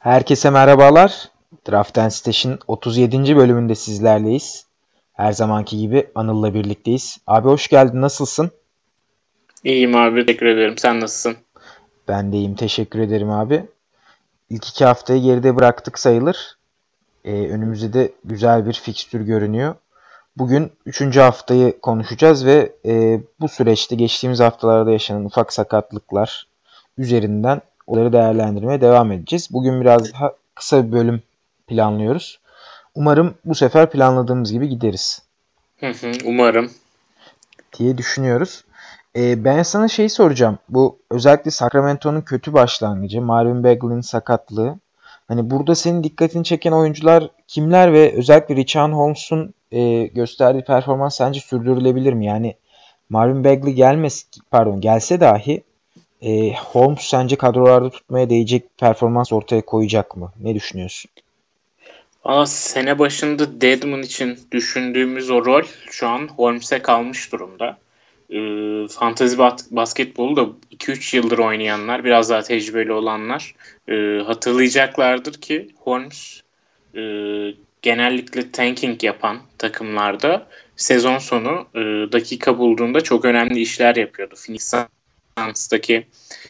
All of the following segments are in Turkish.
Herkese merhabalar. Draft and Stash'in 37. bölümünde sizlerleyiz. Her zamanki gibi Anıl'la birlikteyiz. Abi hoş geldin. Nasılsın? İyiyim abi. Teşekkür ederim. Sen nasılsın? Ben de iyiyim. Teşekkür ederim abi. İlk iki haftayı geride bıraktık sayılır. Ee, önümüzde de güzel bir fikstür görünüyor. Bugün üçüncü haftayı konuşacağız ve e, bu süreçte geçtiğimiz haftalarda yaşanan ufak sakatlıklar üzerinden onları değerlendirmeye devam edeceğiz. Bugün biraz daha kısa bir bölüm planlıyoruz. Umarım bu sefer planladığımız gibi gideriz. umarım. Diye düşünüyoruz. Ee, ben sana şey soracağım. Bu özellikle Sacramento'nun kötü başlangıcı, Marvin Bagley'in sakatlığı. Hani burada senin dikkatini çeken oyuncular kimler ve özellikle Richard Holmes'un e, gösterdiği performans sence sürdürülebilir mi? Yani Marvin Bagley gelmez, pardon gelse dahi e, Holmes sence kadrolarda tutmaya değecek performans ortaya koyacak mı? Ne düşünüyorsun? Valla sene başında Deadman için düşündüğümüz o rol şu an Holmes'e kalmış durumda. E, fantasy basketbolu da 2-3 yıldır oynayanlar, biraz daha tecrübeli olanlar e, hatırlayacaklardır ki Holmes e, genellikle tanking yapan takımlarda sezon sonu e, dakika bulduğunda çok önemli işler yapıyordu. Phoenix Suns'taki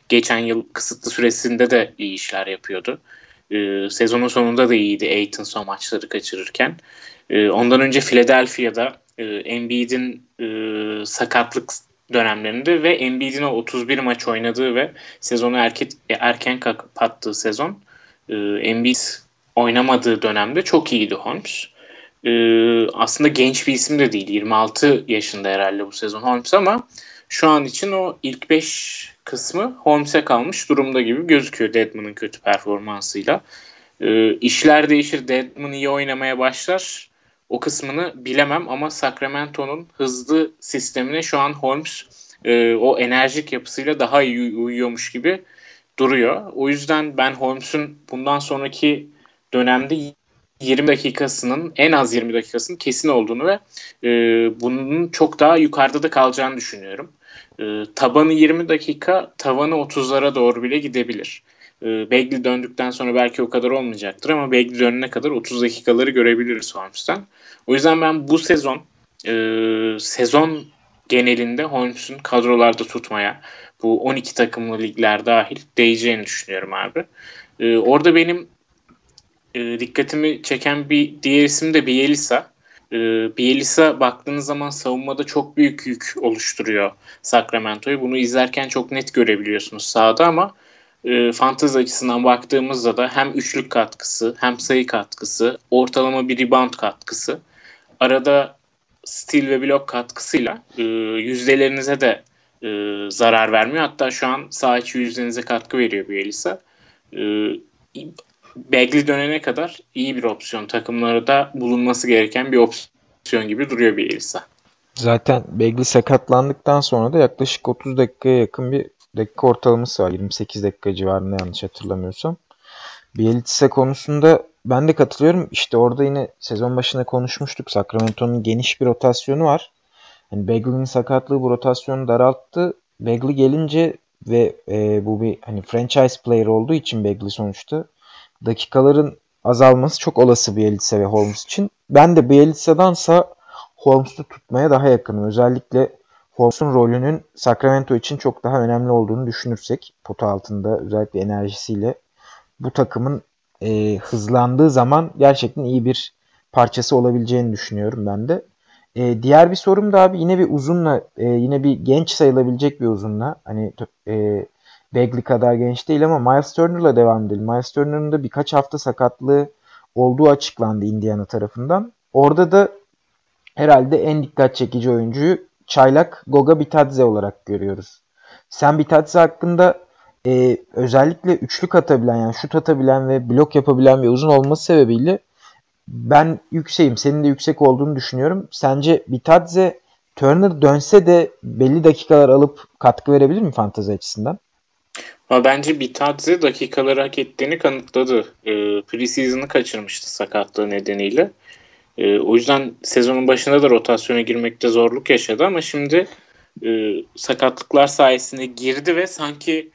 geçen yıl kısıtlı süresinde de iyi işler yapıyordu. E, sezonun sonunda da iyiydi Aiton son maçları kaçırırken. E, ondan önce Philadelphia'da e, Embiid'in e, sakatlık dönemlerinde ve Embiid'in o 31 maç oynadığı ve sezonu erken, erken kapattığı sezon e, Embiid oynamadığı dönemde çok iyiydi Holmes. E, aslında genç bir isim de değil. 26 yaşında herhalde bu sezon Holmes ama şu an için o ilk 5 kısmı Holmes'e kalmış durumda gibi gözüküyor Deadman'ın kötü performansıyla. E, işler değişir. Deadman iyi oynamaya başlar. O kısmını bilemem ama Sacramento'nun hızlı sistemine şu an Holmes e, o enerjik yapısıyla daha iyi uyuyormuş gibi duruyor. O yüzden ben Holmes'un bundan sonraki dönemde 20 dakikasının en az 20 dakikasının kesin olduğunu ve e, bunun çok daha yukarıda da kalacağını düşünüyorum. E, tabanı 20 dakika, tavanı 30'lara doğru bile gidebilir. E, Bagley döndükten sonra belki o kadar olmayacaktır ama Bagley dönene kadar 30 dakikaları görebiliriz Holmes'ten. O yüzden ben bu sezon e, sezon genelinde Holmes'un kadrolarda tutmaya bu 12 takımlı ligler dahil değeceğini düşünüyorum abi. E, orada benim e, dikkatimi çeken bir diğer isim de Bielisa. E, Bielisa baktığınız zaman savunmada çok büyük yük oluşturuyor Sacramento'yu. Bunu izlerken çok net görebiliyorsunuz sahada ama e, fantezi açısından baktığımızda da hem üçlük katkısı hem sayı katkısı, ortalama bir rebound katkısı, arada steal ve blok katkısıyla e, yüzdelerinize de e, zarar vermiyor. Hatta şu an sağ içi yüzdenize katkı veriyor Bielisa. E, Bagley dönene kadar iyi bir opsiyon. Takımlarda bulunması gereken bir opsiyon gibi duruyor bir Elisa. Zaten Bagley sakatlandıktan sonra da yaklaşık 30 dakikaya yakın bir dakika ortalaması var. 28 dakika civarında yanlış hatırlamıyorsam. Bielitsa konusunda ben de katılıyorum. İşte orada yine sezon başında konuşmuştuk. Sacramento'nun geniş bir rotasyonu var. Yani Bagley'in sakatlığı bu rotasyonu daralttı. Bagley gelince ve e, bu bir hani franchise player olduğu için Bagley sonuçta dakikaların azalması çok olası Bielitsa ve Holmes için. Ben de Bielitsa'dansa Holmes'u tutmaya daha yakınım. Özellikle Holmes'un rolünün Sacramento için çok daha önemli olduğunu düşünürsek pota altında özellikle enerjisiyle bu takımın e, hızlandığı zaman gerçekten iyi bir parçası olabileceğini düşünüyorum ben de. E, diğer bir sorum da abi yine bir uzunla e, yine bir genç sayılabilecek bir uzunla hani e, Bagley kadar genç değil ama Miles Turner'la devam edelim. Miles Turner'ın da birkaç hafta sakatlığı olduğu açıklandı Indiana tarafından. Orada da herhalde en dikkat çekici oyuncuyu çaylak Goga Bitadze olarak görüyoruz. Sen Bitadze hakkında e, özellikle üçlük atabilen yani şut atabilen ve blok yapabilen bir uzun olması sebebiyle ben yükseğim. Senin de yüksek olduğunu düşünüyorum. Sence Bitadze Turner dönse de belli dakikalar alıp katkı verebilir mi fantazi açısından? Ama bence Bitadze dakikaları hak ettiğini kanıtladı. E, preseason'ı kaçırmıştı sakatlığı nedeniyle. E, o yüzden sezonun başında da rotasyona girmekte zorluk yaşadı ama şimdi e, sakatlıklar sayesinde girdi ve sanki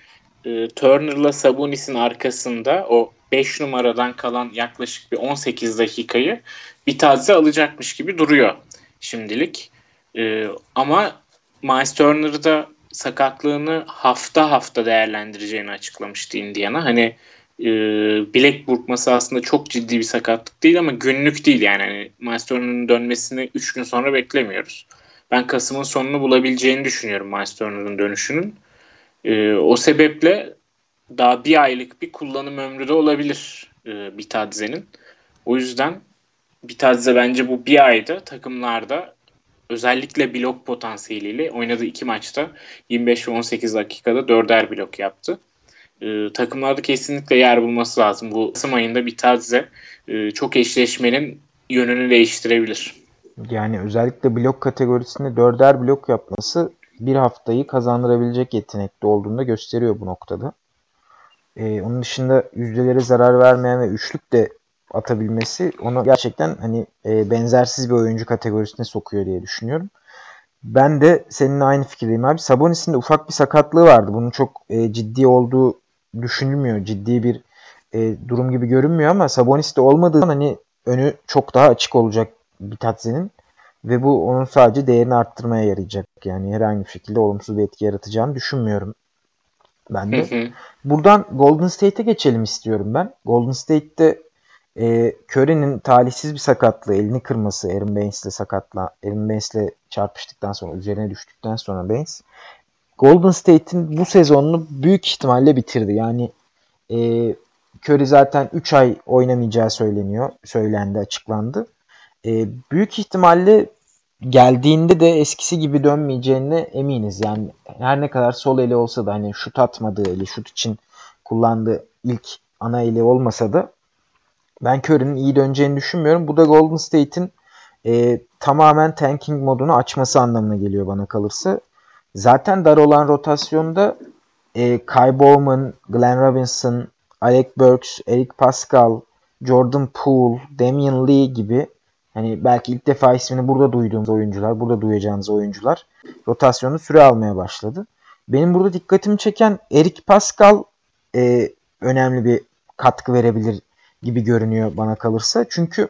e, Turner'la Sabonis'in arkasında o 5 numaradan kalan yaklaşık bir 18 dakikayı bir taze alacakmış gibi duruyor şimdilik. E, ama Miles Turner'ı da sakatlığını hafta hafta değerlendireceğini açıklamıştı Indiana. Hani e, bilek burkması aslında çok ciddi bir sakatlık değil ama günlük değil yani. Hani Miles dönmesini 3 gün sonra beklemiyoruz. Ben Kasım'ın sonunu bulabileceğini düşünüyorum Miles dönüşünün. E, o sebeple daha bir aylık bir kullanım ömrü de olabilir e, Bitadze'nin. O yüzden Bitadze bence bu bir ayda takımlarda özellikle blok potansiyeliyle oynadığı iki maçta 25 ve 18 dakikada dörder blok yaptı. Ee, takımlarda kesinlikle yer bulması lazım. Bu Kasım ayında Bitadze e, çok eşleşmenin yönünü değiştirebilir. Yani özellikle blok kategorisinde dörder blok yapması bir haftayı kazandırabilecek yetenekli olduğunu da gösteriyor bu noktada. Ee, onun dışında yüzdelere zarar vermeyen ve üçlük de atabilmesi onu gerçekten hani e, benzersiz bir oyuncu kategorisine sokuyor diye düşünüyorum. Ben de seninle aynı fikirdeyim abi. Sabonis'in de ufak bir sakatlığı vardı. Bunun çok e, ciddi olduğu düşünülmüyor. Ciddi bir e, durum gibi görünmüyor ama Sabonis de olmadığı hani önü çok daha açık olacak Bitatze'nin ve bu onun sadece değerini arttırmaya yarayacak. Yani herhangi bir şekilde olumsuz bir etki yaratacağını düşünmüyorum. Ben de. Buradan Golden State'e geçelim istiyorum ben. Golden State'te e, Curry'nin talihsiz bir sakatlığı, elini kırması Aaron Baines'le sakatla, Aaron Baines'le çarpıştıktan sonra, üzerine düştükten sonra Baines Golden State'in bu sezonunu büyük ihtimalle bitirdi. Yani e, Curry zaten 3 ay oynamayacağı söyleniyor. Söylendi, açıklandı. E, büyük ihtimalle geldiğinde de eskisi gibi dönmeyeceğine eminiz. Yani her ne kadar sol eli olsa da hani şut atmadığı eli, şut için kullandığı ilk ana eli olmasa da ben Curry'nin iyi döneceğini düşünmüyorum. Bu da Golden State'in e, tamamen tanking modunu açması anlamına geliyor bana kalırsa. Zaten dar olan rotasyonda e, Kai Bowman, Glenn Robinson, Alec Burks, Eric Pascal, Jordan Poole, Damian Lee gibi hani belki ilk defa ismini burada duyduğumuz oyuncular, burada duyacağınız oyuncular rotasyonu süre almaya başladı. Benim burada dikkatimi çeken Eric Pascal e, önemli bir katkı verebilir gibi görünüyor bana kalırsa. Çünkü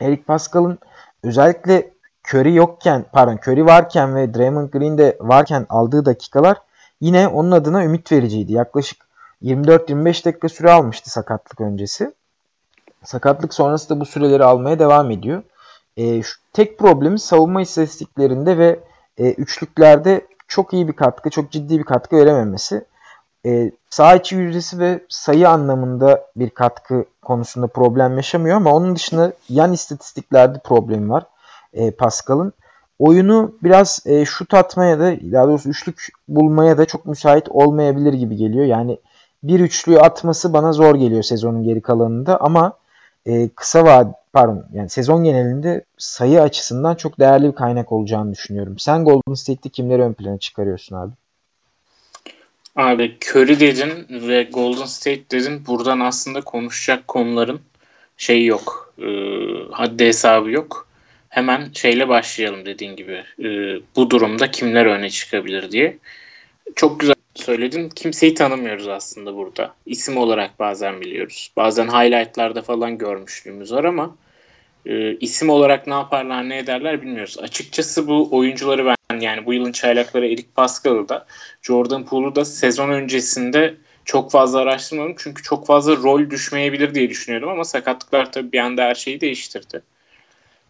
Eric Pascal'ın özellikle Curry yokken, pardon Curry varken ve Draymond Green de varken aldığı dakikalar yine onun adına ümit vericiydi. Yaklaşık 24-25 dakika süre almıştı sakatlık öncesi. Sakatlık sonrası da bu süreleri almaya devam ediyor. E, şu, tek problemi savunma istatistiklerinde ve e, üçlüklerde çok iyi bir katkı, çok ciddi bir katkı verememesi. E, sağ içi yüzdesi ve sayı anlamında bir katkı konusunda problem yaşamıyor ama onun dışında yan istatistiklerde problemi var e, Pascal'ın. Oyunu biraz e, şut atmaya da daha doğrusu üçlük bulmaya da çok müsait olmayabilir gibi geliyor. Yani bir üçlüyü atması bana zor geliyor sezonun geri kalanında ama e, kısa vad pardon yani sezon genelinde sayı açısından çok değerli bir kaynak olacağını düşünüyorum. Sen Golden State'te kimleri ön plana çıkarıyorsun abi? Abi Curry dedin ve Golden State dedin. Buradan aslında konuşacak konuların şey yok. E, haddi hesabı yok. Hemen şeyle başlayalım dediğin gibi. E, bu durumda kimler öne çıkabilir diye. Çok güzel söyledin. Kimseyi tanımıyoruz aslında burada. İsim olarak bazen biliyoruz. Bazen highlightlarda falan görmüşlüğümüz var ama e, isim olarak ne yaparlar ne ederler bilmiyoruz. Açıkçası bu oyuncuları ben yani bu yılın çaylakları Eric Pascal'ı da Jordan Poole'u da sezon öncesinde çok fazla araştırmadım. Çünkü çok fazla rol düşmeyebilir diye düşünüyordum ama sakatlıklar tabii bir anda her şeyi değiştirdi.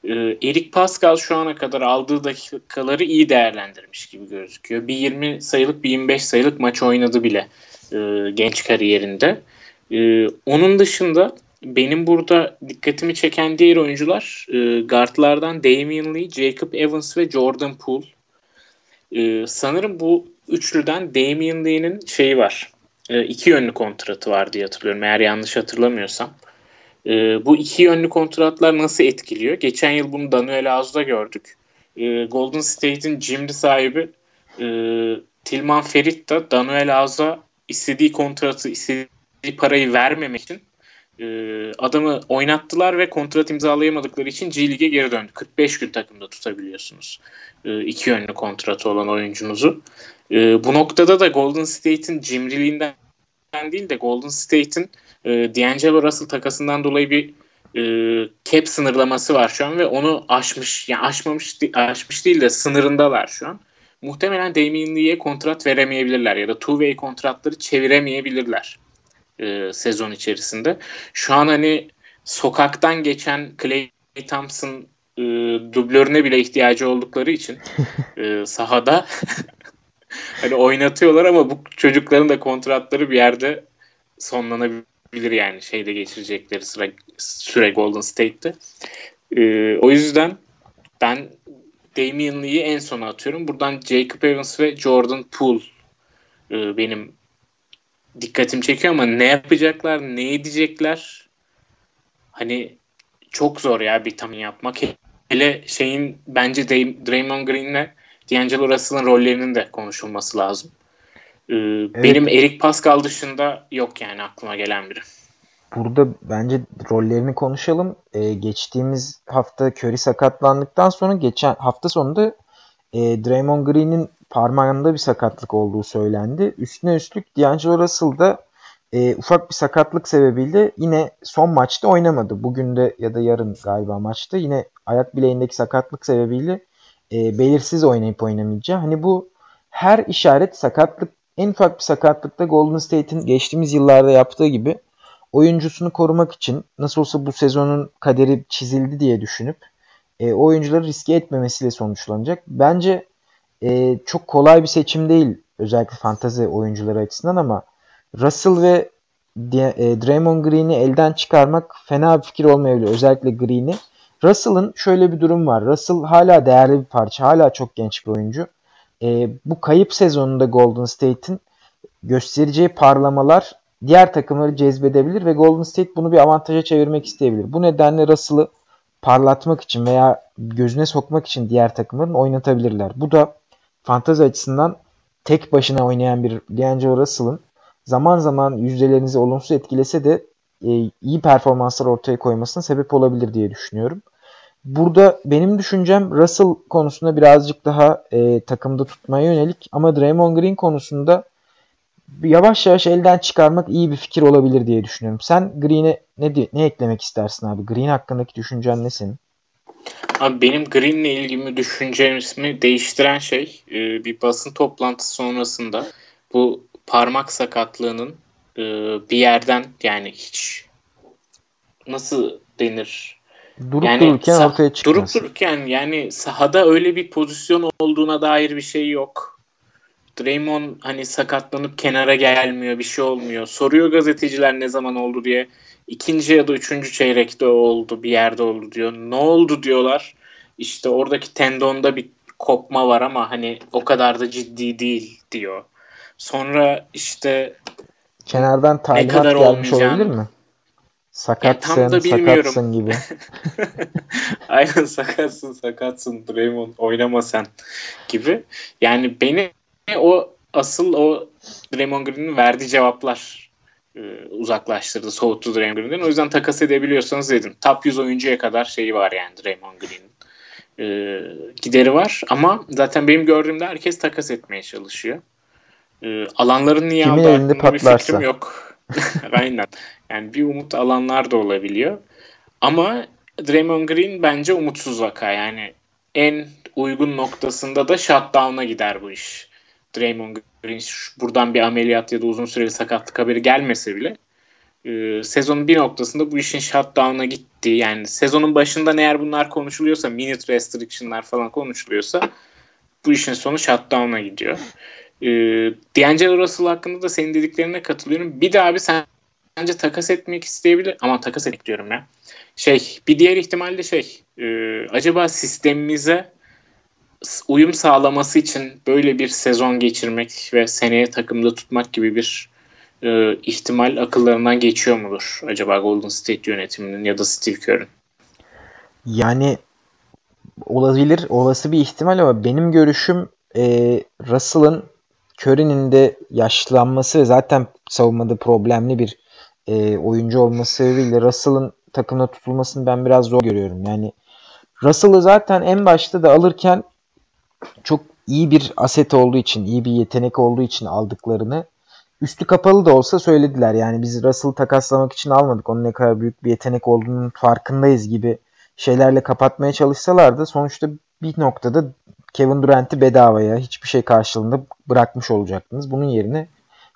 Ee, Eric Pascal şu ana kadar aldığı dakikaları iyi değerlendirmiş gibi gözüküyor. Bir 20 sayılık bir 25 sayılık maç oynadı bile e, genç kariyerinde. E, onun dışında benim burada dikkatimi çeken diğer oyuncular e, guardlardan Damian Lee, Jacob Evans ve Jordan Poole. E, sanırım bu üçlüden Damian Lee'nin şeyi var. E, iki yönlü kontratı var diye hatırlıyorum eğer yanlış hatırlamıyorsam. E, bu iki yönlü kontratlar nasıl etkiliyor? Geçen yıl bunu Daniel Azuz'da gördük. E, Golden State'in cimri sahibi e, Tilman Ferit de Daniel Azuz'a istediği kontratı, istediği parayı vermemek için e, adamı oynattılar ve kontrat imzalayamadıkları için G Lig'e geri döndü. 45 gün takımda tutabiliyorsunuz. E, iki yönlü kontratı olan oyuncunuzu. E, bu noktada da Golden State'in cimriliğinden değil de Golden State'in e, D'Angelo Russell takasından dolayı bir cap sınırlaması var şu an ve onu aşmış yani aşmamış aşmış değil de sınırındalar şu an. Muhtemelen Damian Lee'ye kontrat veremeyebilirler ya da two-way kontratları çeviremeyebilirler e, sezon içerisinde. Şu an hani sokaktan geçen Clay Thompson e, dublörüne bile ihtiyacı oldukları için e, sahada hani oynatıyorlar ama bu çocukların da kontratları bir yerde sonlanabilir yani şeyde geçirecekleri sıra, süre Golden State'te. E, o yüzden ben Damian Lee'yi en sona atıyorum. Buradan Jacob Evans ve Jordan Poole e, benim dikkatim çekiyor ama ne yapacaklar, ne edecekler? Hani çok zor ya bir tam yapmak. Hele şeyin bence Draymond Green'le D'Angelo Russell'ın rollerinin de konuşulması lazım. Ee, evet. Benim Eric Pascal dışında yok yani aklıma gelen biri. Burada bence rollerini konuşalım. Ee, geçtiğimiz hafta Curry sakatlandıktan sonra geçen hafta sonunda e, Draymond Green'in parmağında bir sakatlık olduğu söylendi. Üstüne üstlük D'Angelo Russell da e, ufak bir sakatlık sebebiyle yine son maçta oynamadı. Bugün de ya da yarın galiba maçta yine ayak bileğindeki sakatlık sebebiyle e, belirsiz oynayıp oynamayacağı. Hani bu her işaret sakatlık en ufak bir sakatlıkta Golden State'in geçtiğimiz yıllarda yaptığı gibi oyuncusunu korumak için nasıl olsa bu sezonun kaderi çizildi diye düşünüp e, oyuncuları riske etmemesiyle sonuçlanacak. Bence e, çok kolay bir seçim değil özellikle fantazi oyuncuları açısından ama Russell ve e, Draymond Green'i elden çıkarmak fena bir fikir olmayabilir. Özellikle Green'i. Russell'ın şöyle bir durum var. Russell hala değerli bir parça. Hala çok genç bir oyuncu. E, bu kayıp sezonunda Golden State'in göstereceği parlamalar diğer takımları cezbedebilir ve Golden State bunu bir avantaja çevirmek isteyebilir. Bu nedenle Russell'ı parlatmak için veya gözüne sokmak için diğer takımların oynatabilirler. Bu da fantazi açısından tek başına oynayan bir D'Angelo Russell'ın zaman zaman yüzdelerinizi olumsuz etkilese de e, iyi performanslar ortaya koymasına sebep olabilir diye düşünüyorum. Burada benim düşüncem Russell konusunda birazcık daha e, takımda tutmaya yönelik ama Draymond Green konusunda yavaş yavaş elden çıkarmak iyi bir fikir olabilir diye düşünüyorum. Sen Green'e ne, ne eklemek istersin abi? Green hakkındaki düşüncen ne senin? Abi benim Green'le ilgimi düşüncemi değiştiren şey e, bir basın toplantısı sonrasında bu parmak sakatlığının e, bir yerden yani hiç nasıl denir? Durup yani dururken ortaya çıkması. Durup dururken yani sahada öyle bir pozisyon olduğuna dair bir şey yok. Draymond hani sakatlanıp kenara gelmiyor bir şey olmuyor. Soruyor gazeteciler ne zaman oldu diye. İkinci ya da üçüncü çeyrekte oldu bir yerde oldu diyor. Ne oldu diyorlar. İşte oradaki tendonda bir kopma var ama hani o kadar da ciddi değil diyor. Sonra işte kenardan talimat kadar gelmiş olabilir mi? Sakatsın, ya, sakatsın gibi. Aynen sakatsın, sakatsın Draymond oynama sen gibi. Yani beni o asıl o Draymond Green'in verdiği cevaplar e, uzaklaştırdı, soğuttu Draymond Green'den. O yüzden takas edebiliyorsanız edin. Top 100 oyuncuya kadar şeyi var yani Draymond Green'in. E, gideri var ama zaten benim gördüğümde herkes takas etmeye çalışıyor. E, alanların niye Kimin elinde patlarsa. bir fikrim yok. Aynen. Yani bir umut alanlar da olabiliyor. Ama Draymond Green bence umutsuz vaka. Yani en uygun noktasında da shutdown'a gider bu iş. Draymond Green buradan bir ameliyat ya da uzun süreli sakatlık haberi gelmese bile e, sezonun bir noktasında bu işin shutdown'a gitti. Yani sezonun başında eğer bunlar konuşuluyorsa minute restriction'lar falan konuşuluyorsa bu işin sonu shutdown'a gidiyor. E, D'Angelo Russell hakkında da senin dediklerine katılıyorum. Bir de abi sen bence takas etmek isteyebilir ama takas etmek diyorum ya. Şey bir diğer ihtimal de şey e, acaba sistemimize uyum sağlaması için böyle bir sezon geçirmek ve seneye takımda tutmak gibi bir e, ihtimal akıllarından geçiyor mudur acaba Golden State yönetiminin ya da Steve Kerr'ın? Yani olabilir, olası bir ihtimal ama benim görüşüm e, Russell'ın Curry'nin de yaşlanması ve zaten savunmada problemli bir e, oyuncu olması sebebiyle Russell'ın takımda tutulmasını ben biraz zor görüyorum. Yani Russell'ı zaten en başta da alırken çok iyi bir aset olduğu için, iyi bir yetenek olduğu için aldıklarını üstü kapalı da olsa söylediler. Yani biz Russell'ı takaslamak için almadık. Onun ne kadar büyük bir yetenek olduğunun farkındayız gibi şeylerle kapatmaya çalışsalar da sonuçta bir noktada Kevin Durant'i bedavaya hiçbir şey karşılığında bırakmış olacaktınız. Bunun yerine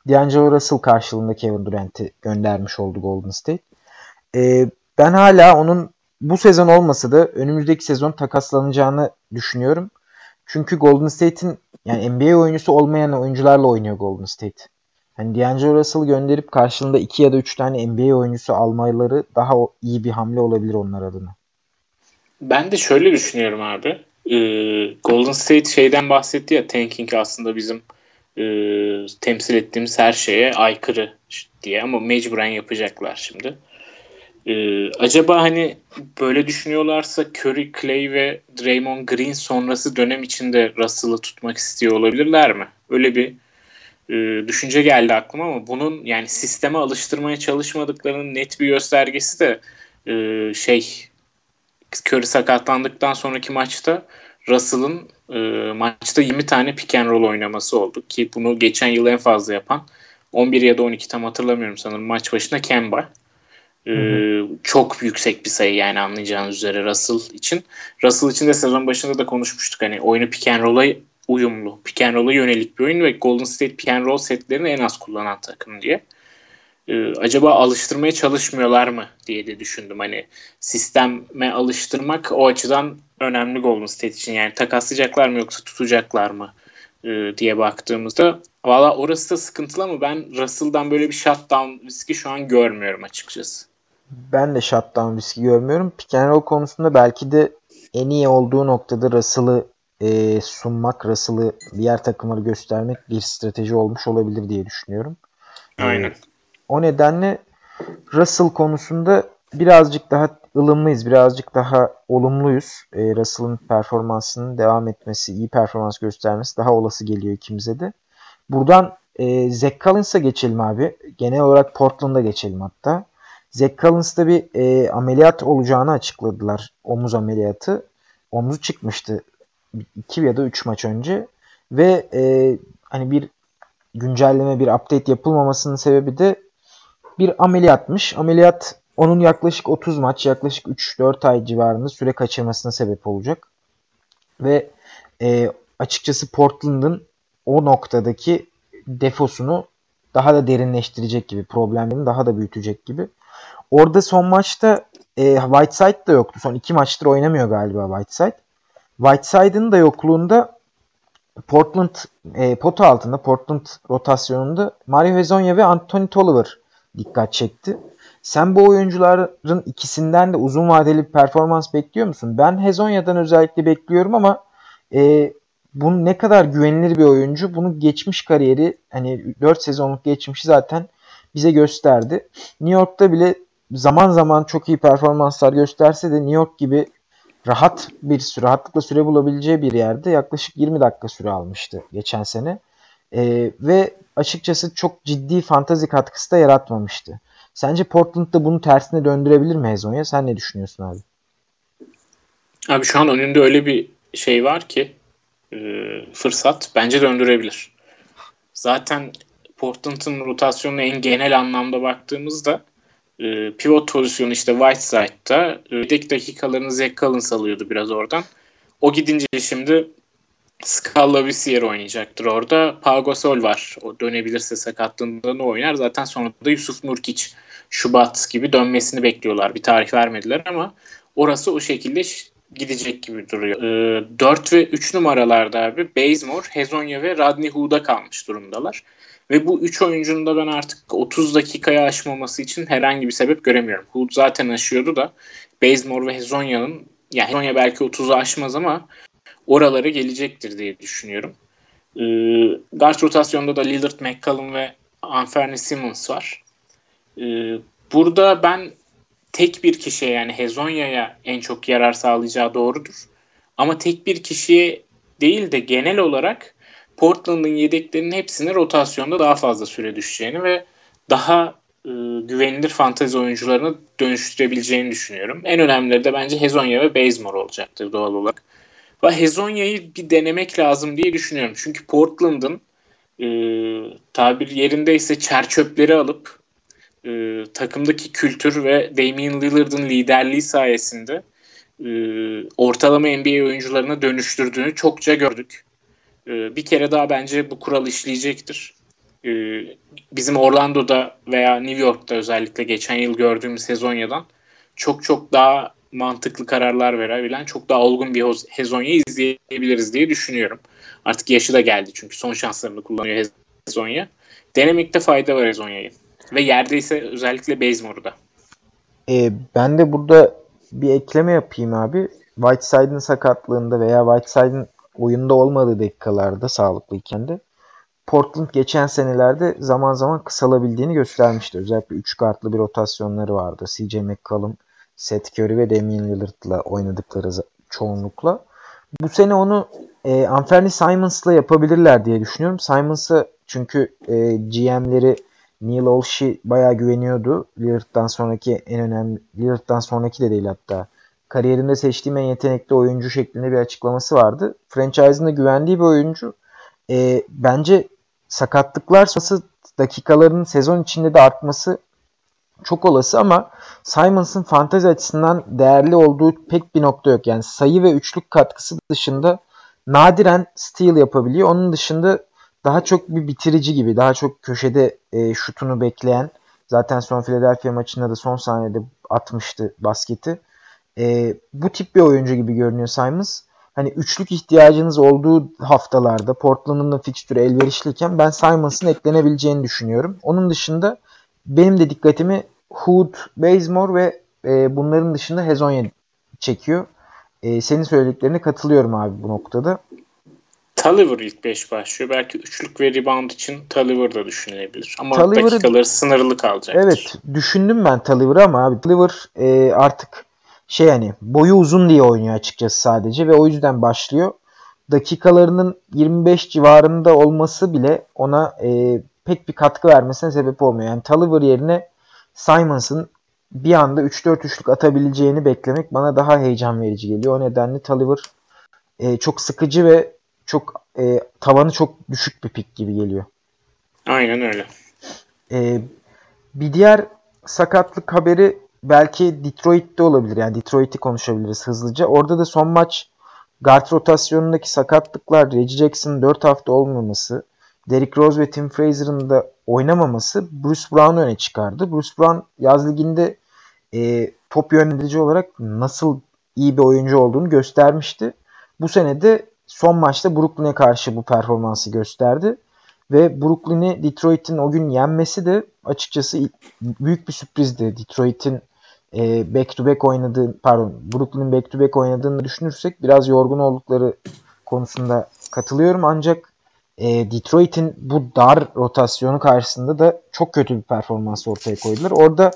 D'Angelo Russell karşılığında Kevin Durant'i göndermiş oldu Golden State. Ee, ben hala onun bu sezon olmasa da önümüzdeki sezon takaslanacağını düşünüyorum. Çünkü Golden State'in yani NBA oyuncusu olmayan oyuncularla oynuyor Golden State. Hani D'Angelo Russell'ı gönderip karşılığında 2 ya da 3 tane NBA oyuncusu almaları daha iyi bir hamle olabilir onlar adına. Ben de şöyle düşünüyorum abi. Ee, Golden State şeyden bahsetti ya tanking aslında bizim e, temsil ettiğimiz her şeye aykırı diye ama mecburen yapacaklar şimdi. Ee, acaba hani böyle düşünüyorlarsa Curry, Clay ve Draymond Green sonrası dönem içinde Russell'ı tutmak istiyor olabilirler mi? Öyle bir e, düşünce geldi aklıma ama bunun yani sisteme alıştırmaya çalışmadıklarının net bir göstergesi de e, şey Curry sakatlandıktan sonraki maçta Russell'ın e, maçta 20 tane pick and roll oynaması oldu ki bunu geçen yıl en fazla yapan 11 ya da 12 tam hatırlamıyorum sanırım maç başına Kemba. Ee, çok yüksek bir sayı yani anlayacağınız üzere Russell için. Russell için de sezon başında da konuşmuştuk hani oyunu pick and roll'a uyumlu. Pick and roll'a yönelik bir oyun ve Golden State pick and roll setlerini en az kullanan takım diye. Ee, acaba alıştırmaya çalışmıyorlar mı diye de düşündüm. Hani sisteme alıştırmak o açıdan önemli Golden State için. Yani takaslayacaklar mı yoksa tutacaklar mı e, diye baktığımızda valla orası da sıkıntılı ama ben Russell'dan böyle bir shutdown riski şu an görmüyorum açıkçası. Ben de shutdown riski görmüyorum. Pick and roll konusunda belki de en iyi olduğu noktada Russell'ı e, sunmak, Russell'ı diğer takımları göstermek bir strateji olmuş olabilir diye düşünüyorum. Aynen. O nedenle Russell konusunda birazcık daha ılımlıyız, birazcık daha olumluyuz. E, Russell'ın performansının devam etmesi, iyi performans göstermesi daha olası geliyor ikimize de. Buradan e, Zach Collins'a geçelim abi. Genel olarak Portland'a geçelim hatta. Zach Collins'ta bir e, ameliyat olacağını açıkladılar. Omuz ameliyatı. Omuzu çıkmıştı 2 ya da 3 maç önce. Ve e, hani bir güncelleme, bir update yapılmamasının sebebi de bir ameliyatmış. Ameliyat onun yaklaşık 30 maç, yaklaşık 3-4 ay civarında süre kaçırmasına sebep olacak. Ve e, açıkçası Portland'ın o noktadaki defosunu daha da derinleştirecek gibi, problemlerini daha da büyütecek gibi. Orada son maçta e, Whiteside da yoktu. Son iki maçtır oynamıyor galiba Whiteside. Whiteside'ın da yokluğunda Portland e, potu altında Portland rotasyonunda Mario Hezonja ve Anthony Tolliver dikkat çekti. Sen bu oyuncuların ikisinden de uzun vadeli bir performans bekliyor musun? Ben Hezonya'dan özellikle bekliyorum ama e, bunun ne kadar güvenilir bir oyuncu bunu geçmiş kariyeri hani 4 sezonluk geçmişi zaten bize gösterdi. New York'ta bile zaman zaman çok iyi performanslar gösterse de New York gibi rahat bir süre, rahatlıkla süre bulabileceği bir yerde yaklaşık 20 dakika süre almıştı geçen sene. E, ve açıkçası çok ciddi fantazi katkısı da yaratmamıştı. Sence Portland'da bunu tersine döndürebilir mi Hezonya? Sen ne düşünüyorsun abi? Abi şu an önünde öyle bir şey var ki e, fırsat bence döndürebilir. Zaten Portland'ın rotasyonuna en genel anlamda baktığımızda e, pivot pozisyonu işte Whiteside'da e, yedek dakikalarını Zach Collins alıyordu biraz oradan. O gidince şimdi Scala Visier oynayacaktır orada. Pau Gasol var. O dönebilirse sakatlığında ne oynar? Zaten sonra da Yusuf Nurkic Şubat gibi dönmesini bekliyorlar. Bir tarih vermediler ama orası o şekilde gidecek gibi duruyor. Ee, 4 ve 3 numaralarda abi Bazemore, Hezonya ve Rodney Hood'a kalmış durumdalar. Ve bu 3 oyuncunun da ben artık 30 dakikaya aşmaması için herhangi bir sebep göremiyorum. Hood zaten aşıyordu da Bazemore ve Hezonya'nın yani Hezonya belki 30'u aşmaz ama oralara gelecektir diye düşünüyorum. Ee, guard rotasyonda da Lillard, McCallum ve Anferni Simmons var. Ee, burada ben tek bir kişiye yani Hezonya'ya en çok yarar sağlayacağı doğrudur. Ama tek bir kişiye değil de genel olarak Portland'ın yedeklerinin hepsine rotasyonda daha fazla süre düşeceğini ve daha e, güvenilir fantezi oyuncularını dönüştürebileceğini düşünüyorum. En önemlileri de bence Hezonya ve Bazemore olacaktır doğal olarak. Ve Hezonya'yı bir denemek lazım diye düşünüyorum. Çünkü Portland'ın e, tabir yerindeyse çer çöpleri alıp e, takımdaki kültür ve Damian Lillard'ın liderliği sayesinde e, ortalama NBA oyuncularına dönüştürdüğünü çokça gördük. E, bir kere daha bence bu kural işleyecektir. E, bizim Orlando'da veya New York'ta özellikle geçen yıl gördüğümüz Hezonya'dan çok çok daha mantıklı kararlar verebilen çok daha olgun bir Hezonya izleyebiliriz diye düşünüyorum. Artık yaşı da geldi çünkü son şanslarını kullanıyor Hezonya. Denemekte fayda var Hezonya'yı. Ve yerdeyse özellikle Bazemore'u da. E, ben de burada bir ekleme yapayım abi. Whiteside'ın sakatlığında veya Whiteside'ın oyunda olmadığı dakikalarda sağlıklıyken de Portland geçen senelerde zaman zaman kısalabildiğini göstermişti. Özellikle 3 kartlı bir rotasyonları vardı. CJ McCollum, Seth Curry ve Damian Lillard'la oynadıkları çoğunlukla. Bu sene onu e, Anthony Simons'la yapabilirler diye düşünüyorum. Simons'a çünkü e, GM'leri Neil Olshey bayağı güveniyordu. Lillard'dan sonraki en önemli Lillard'dan sonraki de değil hatta. Kariyerinde seçtiğim en yetenekli oyuncu şeklinde bir açıklaması vardı. Franchise'ın güvendiği bir oyuncu. E, bence sakatlıklar sonrası dakikaların sezon içinde de artması çok olası ama Simons'ın fantezi açısından değerli olduğu pek bir nokta yok. Yani sayı ve üçlük katkısı dışında nadiren steal yapabiliyor. Onun dışında daha çok bir bitirici gibi, daha çok köşede e, şutunu bekleyen, zaten son Philadelphia maçında da son saniyede atmıştı basketi. E, bu tip bir oyuncu gibi görünüyor Simons. Hani üçlük ihtiyacınız olduğu haftalarda Portland'ın da fikstürü elverişliyken ben Simons'ın eklenebileceğini düşünüyorum. Onun dışında benim de dikkatimi Hood, Bazemore ve e, bunların dışında Hezonya çekiyor. E, senin söylediklerine katılıyorum abi bu noktada. Tulliver ilk 5 başlıyor. Belki üçlük ve rebound için Tulliver da düşünülebilir. Ama Tulliver'ı, dakikaları sınırlı kalacak. Evet düşündüm ben Tulliver'ı ama abi Tulliver e, artık şey hani boyu uzun diye oynuyor açıkçası sadece ve o yüzden başlıyor. Dakikalarının 25 civarında olması bile ona e, pek bir katkı vermesine sebep olmuyor. Yani Tulliver yerine Simons'ın bir anda 3-4 üçlük atabileceğini beklemek bana daha heyecan verici geliyor. O nedenle Tulliver e, çok sıkıcı ve çok e, tavanı çok düşük bir pik gibi geliyor. Aynen öyle. E, bir diğer sakatlık haberi belki Detroit'te olabilir. Yani Detroit'i konuşabiliriz hızlıca. Orada da son maç guard rotasyonundaki sakatlıklar, Reggie Jackson'ın 4 hafta olmaması, Derrick Rose ve Tim Fraser'ın da oynamaması Bruce Brown'u öne çıkardı. Bruce Brown yaz liginde e, top yönetici olarak nasıl iyi bir oyuncu olduğunu göstermişti. Bu sene de son maçta Brooklyn'e karşı bu performansı gösterdi. Ve Brooklyn'i Detroit'in o gün yenmesi de açıkçası büyük bir sürprizdi. Detroit'in e, back to back oynadığı pardon Brooklyn'in back to back oynadığını düşünürsek biraz yorgun oldukları konusunda katılıyorum. Ancak e, Detroit'in bu dar rotasyonu karşısında da çok kötü bir performans ortaya koydular. Orada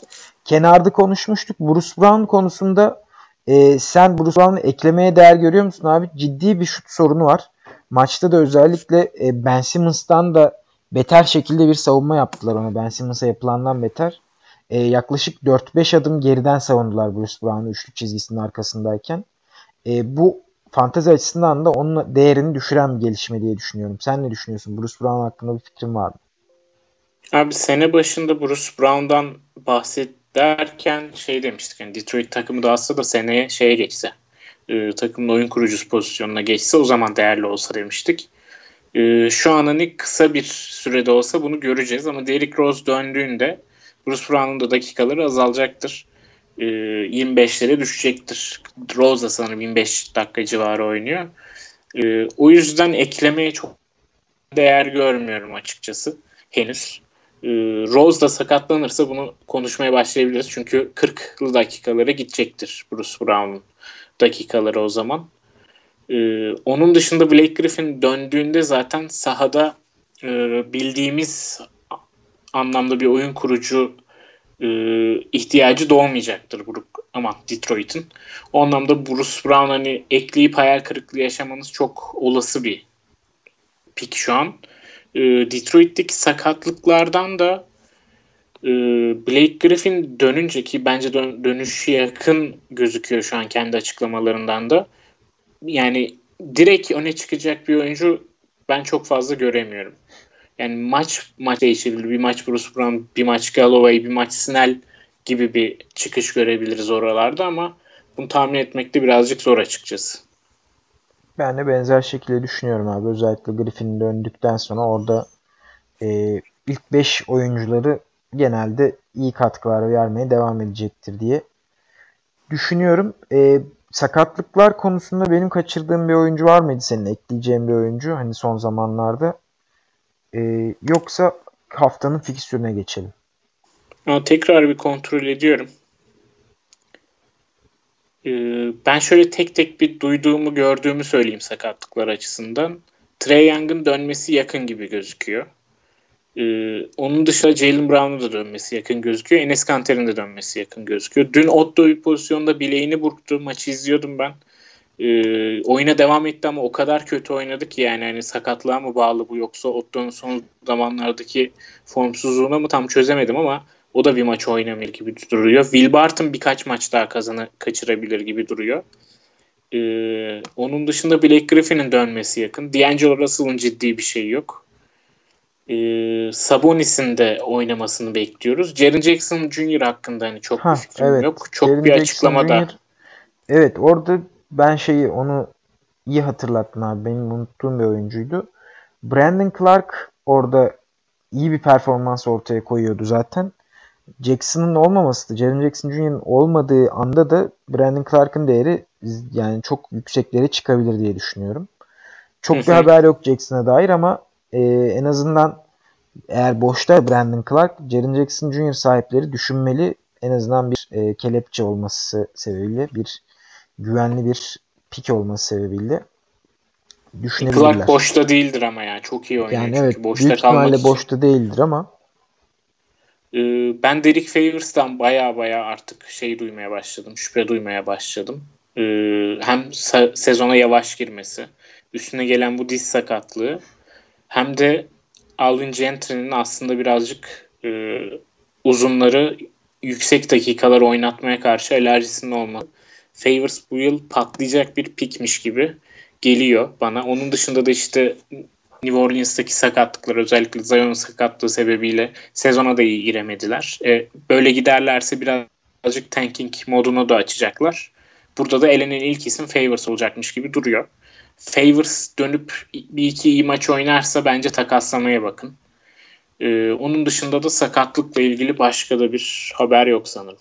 kenarda konuşmuştuk. Bruce Brown konusunda e, sen Bruce Brown'u eklemeye değer görüyor musun abi? Ciddi bir şut sorunu var. Maçta da özellikle e, Ben Simmons'tan da beter şekilde bir savunma yaptılar ona. Ben Simmons'a yapılandan beter. E, yaklaşık 4-5 adım geriden savundular Bruce Brown'u üçlük çizgisinin arkasındayken. E, bu fantezi açısından da onun değerini düşüren bir gelişme diye düşünüyorum. Sen ne düşünüyorsun? Bruce Brown hakkında bir fikrin var mı? Abi sene başında Bruce Brown'dan bahsederken şey demiştik. Yani Detroit takımı da aslında da seneye şeye geçse. E, takımın oyun kurucusu pozisyonuna geçse o zaman değerli olsa demiştik. E, şu an hani kısa bir sürede olsa bunu göreceğiz ama Derrick Rose döndüğünde Bruce Brown'un da dakikaları azalacaktır. 25'lere ee, düşecektir. Rose da sanırım 25 dakika civarı oynuyor. Ee, o yüzden eklemeye çok değer görmüyorum açıkçası henüz. Ee, Rose da sakatlanırsa bunu konuşmaya başlayabiliriz. Çünkü 40'lı dakikalara gidecektir Bruce Brown'un dakikaları o zaman. Onun dışında Blake Griffin döndüğünde zaten sahada e, bildiğimiz anlamda bir oyun kurucu e, ihtiyacı doğmayacaktır Brook ama Detroit'in. O anlamda Bruce Brown hani ekleyip hayal kırıklığı yaşamanız çok olası bir pik şu an. E, Detroit'teki sakatlıklardan da e, Blake Griffin dönünce ki bence dön, dönüşü yakın gözüküyor şu an kendi açıklamalarından da. Yani direkt öne çıkacak bir oyuncu ben çok fazla göremiyorum. Yani maç maç değişebilir. Bir maç Bruce Brown, bir maç Galloway, bir maç Snell gibi bir çıkış görebiliriz oralarda ama bunu tahmin etmekte birazcık zor açıkçası. Ben de benzer şekilde düşünüyorum abi. Özellikle Griffin'in döndükten sonra orada e, ilk 5 oyuncuları genelde iyi katkılar vermeye devam edecektir diye düşünüyorum. E, sakatlıklar konusunda benim kaçırdığım bir oyuncu var mıydı senin ekleyeceğin bir oyuncu hani son zamanlarda? E, yoksa haftanın fikstürüne geçelim. Ama tekrar bir kontrol ediyorum. Ee, ben şöyle tek tek bir duyduğumu gördüğümü söyleyeyim sakatlıklar açısından. Trey Young'ın dönmesi yakın gibi gözüküyor. Ee, onun dışında Jalen Brown'un da dönmesi yakın gözüküyor. Enes Kanter'in de dönmesi yakın gözüküyor. Dün Otto bir pozisyonda bileğini burktu. Maçı izliyordum ben. Ee, oyuna devam etti ama o kadar kötü oynadı ki yani hani sakatlığa mı bağlı bu yoksa Otto'nun son zamanlardaki formsuzluğuna mı tam çözemedim ama o da bir maç oynamıyor gibi duruyor. Will Barton birkaç maç daha kazanı kaçırabilir gibi duruyor. Ee, onun dışında Blake Griffin'in dönmesi yakın. D'Angelo Russell'ın ciddi bir şey yok. Ee, Sabonis'in de oynamasını bekliyoruz. Jaren Jackson Jr. hakkında hani çok ha, bir fikrim evet. yok. Çok Jaren bir açıklamada. evet orada ben şeyi onu iyi hatırlattın abi. Benim unuttuğum bir oyuncuydu. Brandon Clark orada iyi bir performans ortaya koyuyordu zaten. Jackson'ın olmaması da Jaren Jackson Jr.'ın olmadığı anda da Brandon Clark'ın değeri yani çok yükseklere çıkabilir diye düşünüyorum. Çok bir haber yok Jackson'a dair ama e, en azından eğer boşta Brandon Clark, Jaren Jackson Jr. sahipleri düşünmeli. En azından bir e, kelepçe olması sebebiyle bir güvenli bir pik olması sebebiyle düşünebilirler. Clark boşta değildir ama ya. Çok iyi oynuyor. Yani evet. Boşta büyük ihtimalle için. boşta değildir ama ee, ben Derek Favors'tan baya baya artık şey duymaya başladım. Şüphe duymaya başladım. Ee, hem sezona yavaş girmesi, üstüne gelen bu diz sakatlığı hem de Alvin Gentry'nin aslında birazcık e, uzunları yüksek dakikalar oynatmaya karşı alerjisinin olması. Favors bu yıl patlayacak bir pikmiş gibi geliyor bana. Onun dışında da işte New Orleans'taki sakatlıklar özellikle Zion sakatlığı sebebiyle sezona da iyi giremediler. E, böyle giderlerse birazcık tanking modunu da açacaklar. Burada da elenen ilk isim Favors olacakmış gibi duruyor. Favors dönüp bir iki iyi maç oynarsa bence takaslamaya bakın. Ee, onun dışında da sakatlıkla ilgili başka da bir haber yok sanırım.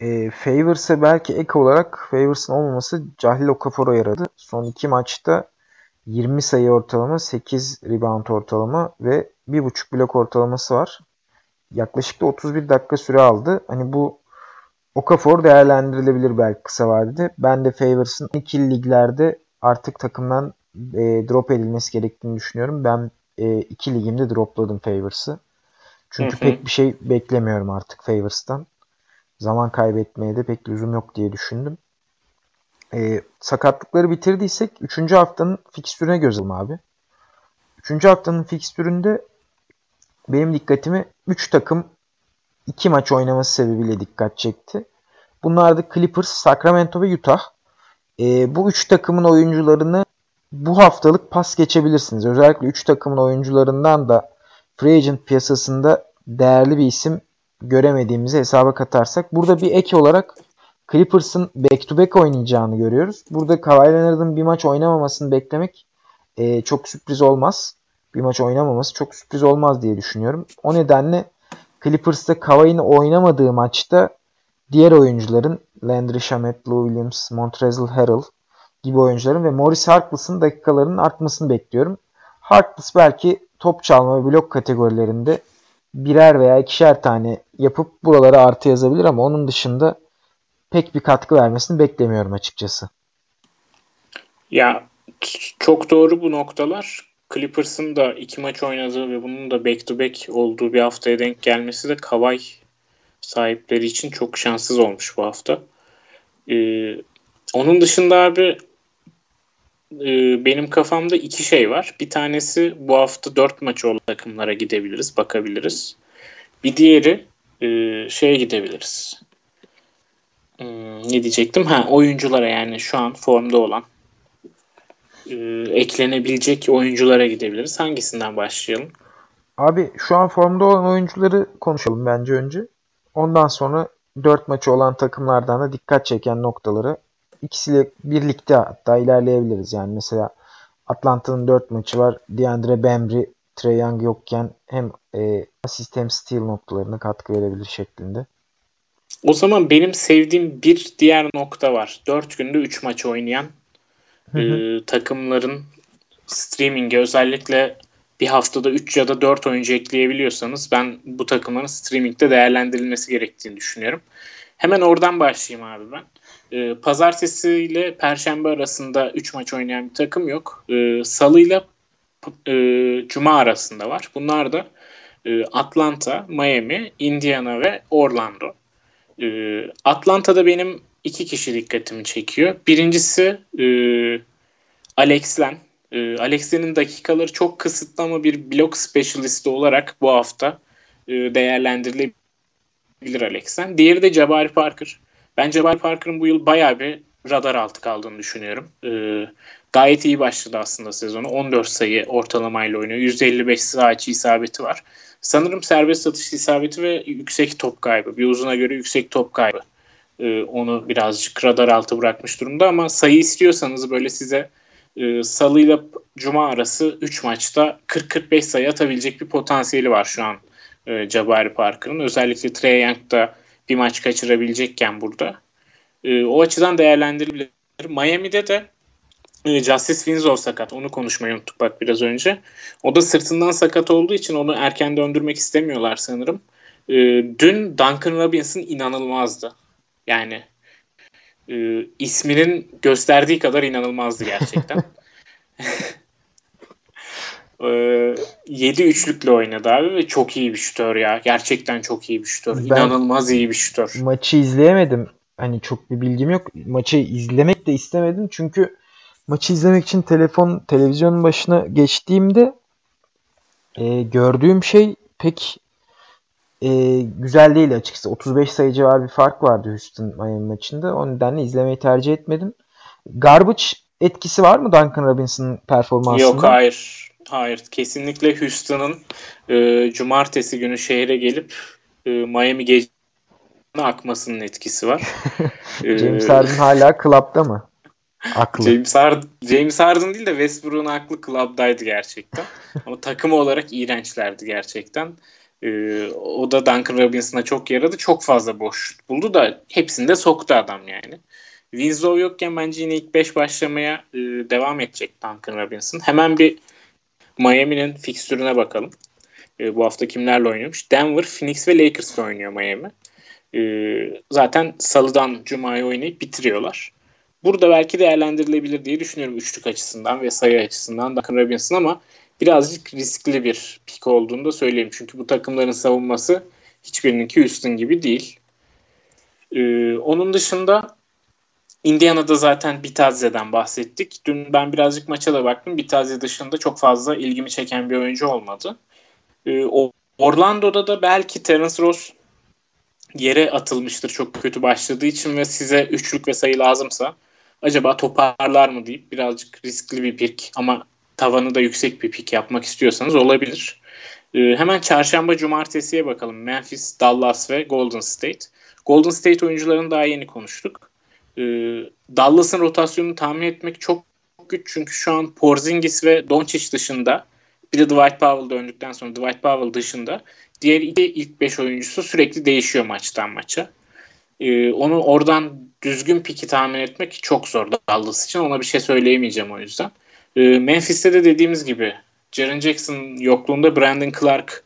E, Favors'a belki ek olarak Favors'ın olmaması Cahil Okafor'a yaradı. Son iki maçta 20 sayı ortalama, 8 rebound ortalama ve 1.5 blok ortalaması var. Yaklaşık da 31 dakika süre aldı. Hani bu Okafor değerlendirilebilir belki kısa vadede. Ben de Favors'ın ikili liglerde artık takımdan e, drop edilmesi gerektiğini düşünüyorum. Ben e, iki ligimde dropladım Favors'ı. Çünkü hı hı. pek bir şey beklemiyorum artık Favors'tan. Zaman kaybetmeye de pek lüzum yok diye düşündüm. E, sakatlıkları bitirdiysek 3. haftanın fikstürüne göz alalım abi. 3. haftanın fikstüründe benim dikkatimi 3 takım 2 maç oynaması sebebiyle dikkat çekti. Bunlar da Clippers, Sacramento ve Utah. E, bu 3 takımın oyuncularını bu haftalık pas geçebilirsiniz. Özellikle 3 takımın oyuncularından da free agent piyasasında değerli bir isim göremediğimizi hesaba katarsak. Burada bir ek olarak Clippers'ın back to back oynayacağını görüyoruz. Burada Kawhi Leonard'ın bir maç oynamamasını beklemek e, çok sürpriz olmaz. Bir maç oynamaması çok sürpriz olmaz diye düşünüyorum. O nedenle Clippers'ta Kawhi'nin oynamadığı maçta diğer oyuncuların Landry Shamet, Lou Williams, Montrezl Harrell gibi oyuncuların ve Morris Harkless'ın dakikalarının artmasını bekliyorum. Harkless belki top çalma ve blok kategorilerinde birer veya ikişer tane yapıp buralara artı yazabilir ama onun dışında pek bir katkı vermesini beklemiyorum açıkçası. Ya çok doğru bu noktalar. Clippers'ın da iki maç oynadığı ve bunun da back to back olduğu bir haftaya denk gelmesi de Kawhi sahipleri için çok şanssız olmuş bu hafta. Ee, onun dışında abi e, benim kafamda iki şey var. Bir tanesi bu hafta dört maç olan takımlara gidebiliriz, bakabiliriz. Bir diğeri e, şeye gidebiliriz. Hmm, ne diyecektim? Ha oyunculara yani şu an formda olan e, eklenebilecek oyunculara gidebiliriz. Hangisinden başlayalım? Abi şu an formda olan oyuncuları konuşalım bence önce. Ondan sonra 4 maçı olan takımlardan da dikkat çeken noktaları ikisiyle birlikte hatta ilerleyebiliriz. Yani mesela Atlanta'nın 4 maçı var. DeAndre Bembry, Trey Young yokken hem e, asist hem steal noktalarına katkı verebilir şeklinde. O zaman benim sevdiğim bir diğer nokta var. 4 günde 3 maç oynayan e, takımların streaming'e özellikle bir haftada 3 ya da 4 oyuncu ekleyebiliyorsanız ben bu takımların streaming'de değerlendirilmesi gerektiğini düşünüyorum. Hemen oradan başlayayım abi ben. E, pazartesi ile perşembe arasında 3 maç oynayan bir takım yok. E, Salı ile e, Cuma arasında var. Bunlar da e, Atlanta, Miami, Indiana ve Orlando. E, Atlanta'da benim iki kişi dikkatimi çekiyor. Birincisi e, Alex Len. E, Alex Len'in dakikaları çok kısıtlı ama bir blok specialisti olarak bu hafta e, değerlendirilebilir Alex Len. Diğeri de Jabari Parker. Ben Jabari Parker'ın bu yıl bayağı bir radar altı kaldığını düşünüyorum. E, gayet iyi başladı aslında sezonu. 14 sayı ortalamayla oynuyor. 155 saha içi isabeti var. Sanırım serbest atış isabeti ve yüksek top kaybı. Bir uzuna göre yüksek top kaybı. Ee, onu birazcık radar altı bırakmış durumda ama sayı istiyorsanız böyle size e, salı ile cuma arası 3 maçta 40-45 sayı atabilecek bir potansiyeli var şu an e, Jabari Parker'ın. Özellikle Trey Young da bir maç kaçırabilecekken burada. E, o açıdan değerlendirilebilir. Miami'de de e, Justice Winslow sakat. Onu konuşmayı unuttuk bak biraz önce. O da sırtından sakat olduğu için onu erken döndürmek istemiyorlar sanırım. E, dün Duncan Robinson inanılmazdı. Yani e, isminin gösterdiği kadar inanılmazdı gerçekten. e, 7 üçlükle oynadı abi ve çok iyi bir şütör ya. Gerçekten çok iyi bir şütör. Ben İnanılmaz iyi bir şütör. Maçı izleyemedim. Hani çok bir bilgim yok. Maçı izlemek de istemedim çünkü maçı izlemek için telefon televizyonun başına geçtiğimde e, gördüğüm şey pek e, güzel değil açıkçası. 35 sayı civarı bir fark vardı Houston Miami maçında. O nedenle izlemeyi tercih etmedim. Garbage etkisi var mı Duncan Robinson'ın performansında? Yok hayır. Hayır. Kesinlikle Houston'ın e, cumartesi günü şehre gelip e, Miami gece akmasının etkisi var. James Harden hala club'da mı? Aklı. James Harden, James Harden değil de Westbrook'un aklı club'daydı gerçekten. Ama takım olarak iğrençlerdi gerçekten. Ee, o da Duncan Robinson'a çok yaradı. Çok fazla boş buldu da hepsini de soktu adam yani. Winslow yokken bence yine ilk 5 başlamaya e, devam edecek Duncan Robinson. Hemen bir Miami'nin fikstürüne bakalım. E, bu hafta kimlerle oynuyormuş? Denver, Phoenix ve Lakers oynuyor Miami. E, zaten salıdan cumaya oynayıp bitiriyorlar. Burada belki değerlendirilebilir diye düşünüyorum üçlük açısından ve sayı açısından Duncan Robinson ama birazcık riskli bir pik olduğunu da söyleyeyim. Çünkü bu takımların savunması hiçbirininki Houston gibi değil. Ee, onun dışında Indiana'da zaten Bitaze'den bahsettik. Dün ben birazcık maça da baktım. Bitaze dışında çok fazla ilgimi çeken bir oyuncu olmadı. Ee, Orlando'da da belki Terence Ross yere atılmıştır çok kötü başladığı için ve size üçlük ve sayı lazımsa acaba toparlar mı deyip birazcık riskli bir pik ama tavanı da yüksek bir pik yapmak istiyorsanız olabilir. Ee, hemen çarşamba cumartesiye bakalım. Memphis, Dallas ve Golden State. Golden State oyuncularını daha yeni konuştuk. Ee, Dallas'ın rotasyonunu tahmin etmek çok güç çünkü şu an Porzingis ve Doncic dışında bir de Dwight Powell döndükten sonra Dwight Powell dışında diğer iki ilk beş oyuncusu sürekli değişiyor maçtan maça. Ee, onu oradan düzgün piki tahmin etmek çok zor Dallas için. Ona bir şey söyleyemeyeceğim o yüzden. Ee, Memphis'te de dediğimiz gibi Jaren Jackson yokluğunda Brandon Clark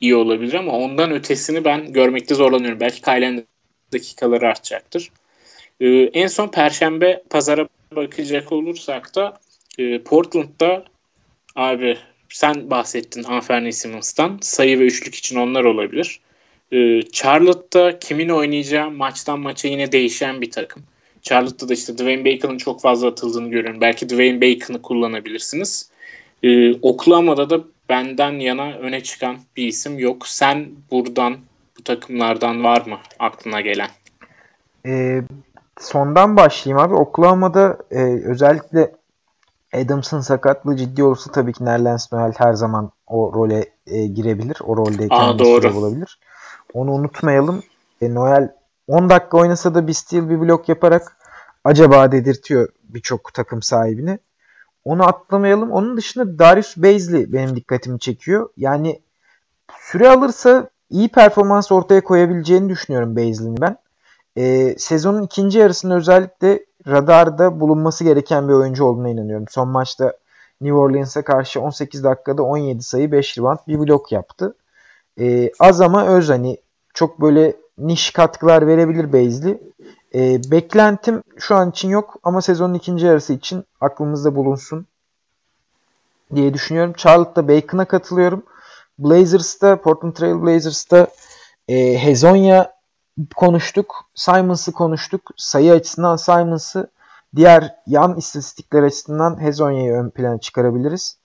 iyi olabilir ama ondan ötesini ben görmekte zorlanıyorum. Belki Kyle'nin dakikaları artacaktır. Ee, en son Perşembe pazara bakacak olursak da e, Portland'da abi sen bahsettin Anferni Simmons'tan. Sayı ve üçlük için onlar olabilir. Ee, Charlotte'da kimin oynayacağı maçtan maça yine değişen bir takım. Charlotte'da da işte Dwayne Bacon'ın çok fazla atıldığını görüyorum. Belki Dwayne Bacon'ı kullanabilirsiniz. Ee, Oklahoma'da da benden yana öne çıkan bir isim yok. Sen buradan bu takımlardan var mı aklına gelen? Ee, sondan başlayayım abi. Oklahoma'da e, özellikle Adams'ın sakatlığı ciddi olursa tabii ki Nerlens Noel her zaman o role e, girebilir. O rolde kendisi olabilir. Onu unutmayalım. E, Noel 10 dakika oynasa da bir steal bir blok yaparak acaba dedirtiyor birçok takım sahibini. Onu atlamayalım. Onun dışında Darius Baisley benim dikkatimi çekiyor. Yani süre alırsa iyi performans ortaya koyabileceğini düşünüyorum Baisley'in ben. Ee, sezonun ikinci yarısında özellikle radarda bulunması gereken bir oyuncu olduğuna inanıyorum. Son maçta New Orleans'a karşı 18 dakikada 17 sayı 5 rebound bir blok yaptı. Ee, az ama öz hani çok böyle niş katkılar verebilir Baisley. Ee, beklentim şu an için yok ama sezonun ikinci yarısı için aklımızda bulunsun diye düşünüyorum. Charlotte'da Bacon'a katılıyorum. Blazers'ta, Portland Trail Blazers'ta e, Hezonya konuştuk. Simons'ı konuştuk. Sayı açısından Simons'ı diğer yan istatistikler açısından Hezonya'yı ön plana çıkarabiliriz.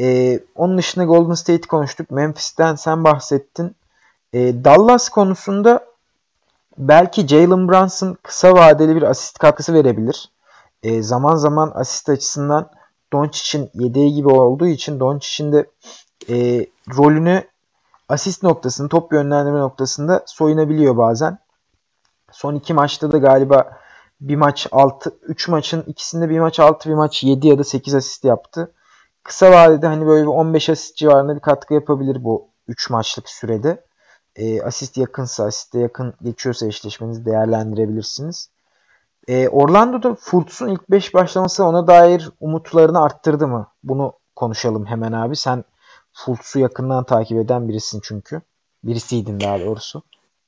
E, onun dışında Golden State konuştuk. Memphis'ten sen bahsettin. E, Dallas konusunda belki Jalen Brunson kısa vadeli bir asist katkısı verebilir. E, zaman zaman asist açısından Doncic'in yedeği gibi olduğu için Doncic'in de e, rolünü asist noktasını, top yönlendirme noktasında soyunabiliyor bazen. Son iki maçta da galiba bir maç 6, 3 maçın ikisinde bir maç 6, bir maç 7 ya da 8 asist yaptı. Kısa vadede hani böyle bir 15 asist civarında bir katkı yapabilir bu 3 maçlık sürede. E, asist yakınsa, asiste yakın geçiyorsa eşleşmenizi değerlendirebilirsiniz. E, Orlando'da Fultz'un ilk 5 başlaması ona dair umutlarını arttırdı mı? Bunu konuşalım hemen abi. Sen Fultz'u yakından takip eden birisin çünkü. Birisiydin daha doğrusu.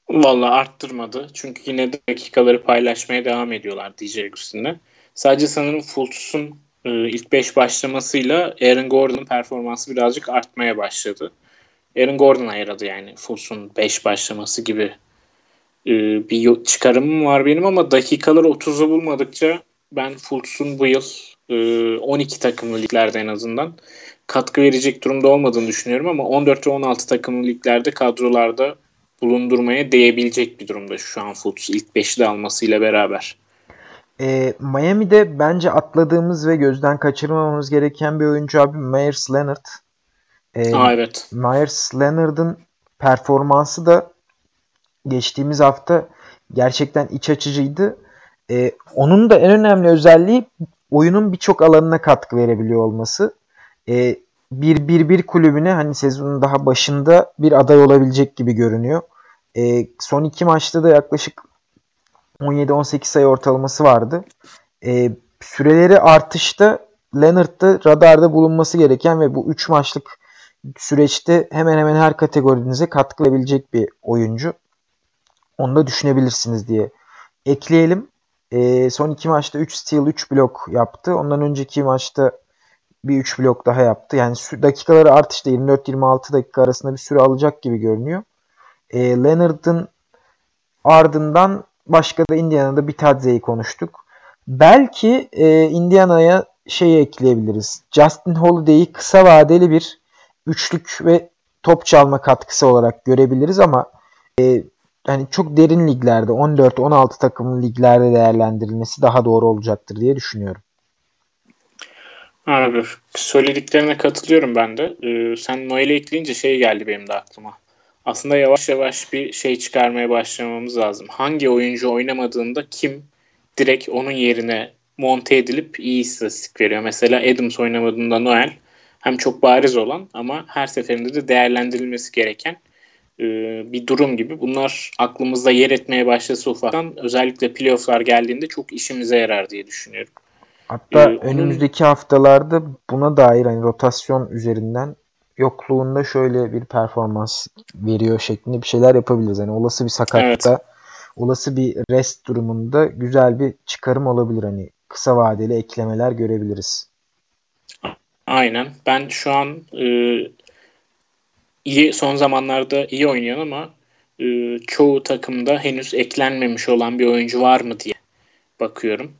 Vallahi arttırmadı. Çünkü yine de dakikaları paylaşmaya devam ediyorlar DJ üstünde. Sadece sanırım Fultz'un e, ilk 5 başlamasıyla Aaron Gordon'un performansı birazcık artmaya başladı. Aaron Gordon'a yaradı yani Fultz'un 5 başlaması gibi e, bir çıkarımım var benim ama dakikalar 30'u bulmadıkça ben Fultz'un bu yıl e, 12 takımlı liglerde en azından katkı verecek durumda olmadığını düşünüyorum ama 14 ve 16 takımlı liglerde kadrolarda bulundurmaya değebilecek bir durumda şu an Fultz ilk 5'i de almasıyla beraber. E, Miami'de bence atladığımız ve gözden kaçırmamamız gereken bir oyuncu abi Myers Leonard. E, Aa, evet. Myers Leonard'ın performansı da geçtiğimiz hafta gerçekten iç açıcıydı. E, onun da en önemli özelliği oyunun birçok alanına katkı verebiliyor olması. E, bir bir bir kulübüne hani sezonun daha başında bir aday olabilecek gibi görünüyor. E, son iki maçta da yaklaşık 17-18 sayı ortalaması vardı. E, süreleri artışta Leonard'da radarda bulunması gereken ve bu 3 maçlık süreçte hemen hemen her kategorinize katkı verebilecek bir oyuncu. Onu da düşünebilirsiniz diye ekleyelim. E, son iki maçta 3 steal 3 blok yaptı. Ondan önceki maçta bir 3 blok daha yaptı. Yani dakikaları artışta 24-26 dakika arasında bir süre alacak gibi görünüyor. E, Leonard'ın ardından başka da Indiana'da Bitadze'yi konuştuk. Belki e, Indiana'ya şey ekleyebiliriz. Justin Holiday'i kısa vadeli bir üçlük ve top çalma katkısı olarak görebiliriz ama e, yani çok derin liglerde 14-16 takımlı liglerde değerlendirilmesi daha doğru olacaktır diye düşünüyorum. Abi söylediklerine katılıyorum ben de. Ee, sen Noel'i ekleyince şey geldi benim de aklıma. Aslında yavaş yavaş bir şey çıkarmaya başlamamız lazım. Hangi oyuncu oynamadığında kim direkt onun yerine monte edilip iyi istatistik veriyor. Mesela Adams oynamadığında Noel hem çok bariz olan ama her seferinde de değerlendirilmesi gereken e, bir durum gibi. Bunlar aklımızda yer etmeye başlasa ufaktan özellikle playofflar geldiğinde çok işimize yarar diye düşünüyorum. Hatta ee, önümüzdeki onun... haftalarda buna dair hani rotasyon üzerinden yokluğunda şöyle bir performans veriyor şeklinde bir şeyler yapabiliriz. Yani olası bir sakatta, evet. olası bir rest durumunda güzel bir çıkarım olabilir. Hani kısa vadeli eklemeler görebiliriz. Aynen. Ben şu an e, iyi son zamanlarda iyi oynayan ama e, çoğu takımda henüz eklenmemiş olan bir oyuncu var mı diye bakıyorum.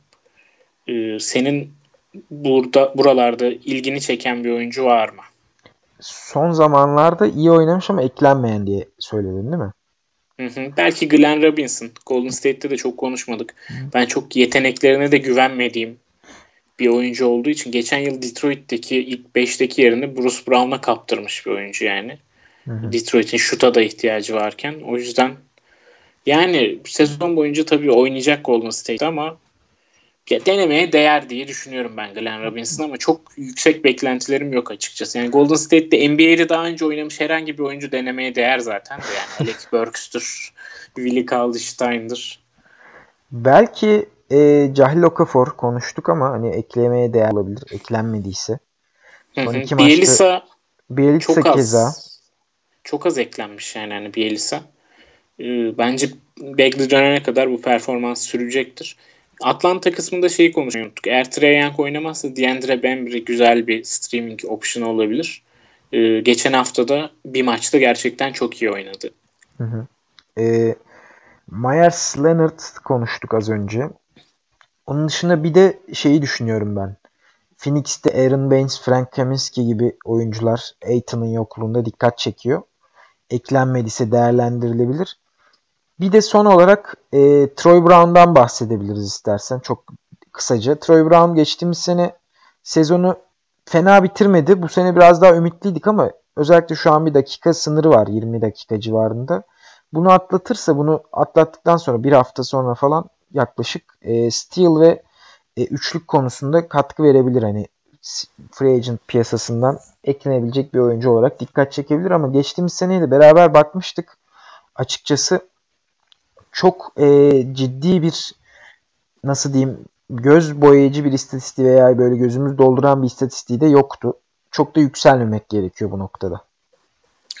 E, senin burada buralarda ilgini çeken bir oyuncu var mı? Son zamanlarda iyi oynamış ama eklenmeyen diye söyledin değil mi? Hı hı. Belki Glenn Robinson. Golden State'te de çok konuşmadık. Hı. Ben çok yeteneklerine de güvenmediğim bir oyuncu olduğu için geçen yıl Detroit'teki ilk 5'teki yerini Bruce Brown'a kaptırmış bir oyuncu yani. Detroit'in şuta da ihtiyacı varken. O yüzden yani sezon boyunca tabii oynayacak Golden State ama ya denemeye değer diye düşünüyorum ben Glenn Robinson ama çok yüksek beklentilerim yok açıkçası. Yani Golden State'de NBA'de daha önce oynamış herhangi bir oyuncu denemeye değer zaten de yani Alex Burks'tür, Willie Cauley-Stein'dir. Belki e, Cahil Okafor konuştuk ama hani eklemeye değer olabilir. Eklenmediyse. Son iki Bielisa, Bielisa çok keza. Az, çok az eklenmiş yani hani Bielisa. Ee, bence Bagley dönene kadar bu performans sürecektir. Atlanta kısmında şeyi konuşuyorduk. Eğer Trey Young oynamazsa Deandre Bembry güzel bir streaming option olabilir. Ee, geçen haftada bir maçta gerçekten çok iyi oynadı. Hı hı. Ee, Myers Leonard konuştuk az önce. Onun dışında bir de şeyi düşünüyorum ben. Phoenix'te Aaron Baines, Frank Kaminsky gibi oyuncular Aiton'un yokluğunda dikkat çekiyor. Eklenmediyse değerlendirilebilir. Bir de son olarak e, Troy Brown'dan bahsedebiliriz istersen çok kısaca. Troy Brown geçtiğimiz sene sezonu fena bitirmedi. Bu sene biraz daha ümitliydik ama özellikle şu an bir dakika sınırı var 20 dakika civarında. Bunu atlatırsa bunu atlattıktan sonra bir hafta sonra falan yaklaşık e, steal ve e, üçlük konusunda katkı verebilir. Hani free agent piyasasından eklenebilecek bir oyuncu olarak dikkat çekebilir ama geçtiğimiz seneyi de beraber bakmıştık. Açıkçası çok e, ciddi bir nasıl diyeyim göz boyayıcı bir istatistiği veya böyle gözümüz dolduran bir istatistiği de yoktu. Çok da yükselmemek gerekiyor bu noktada.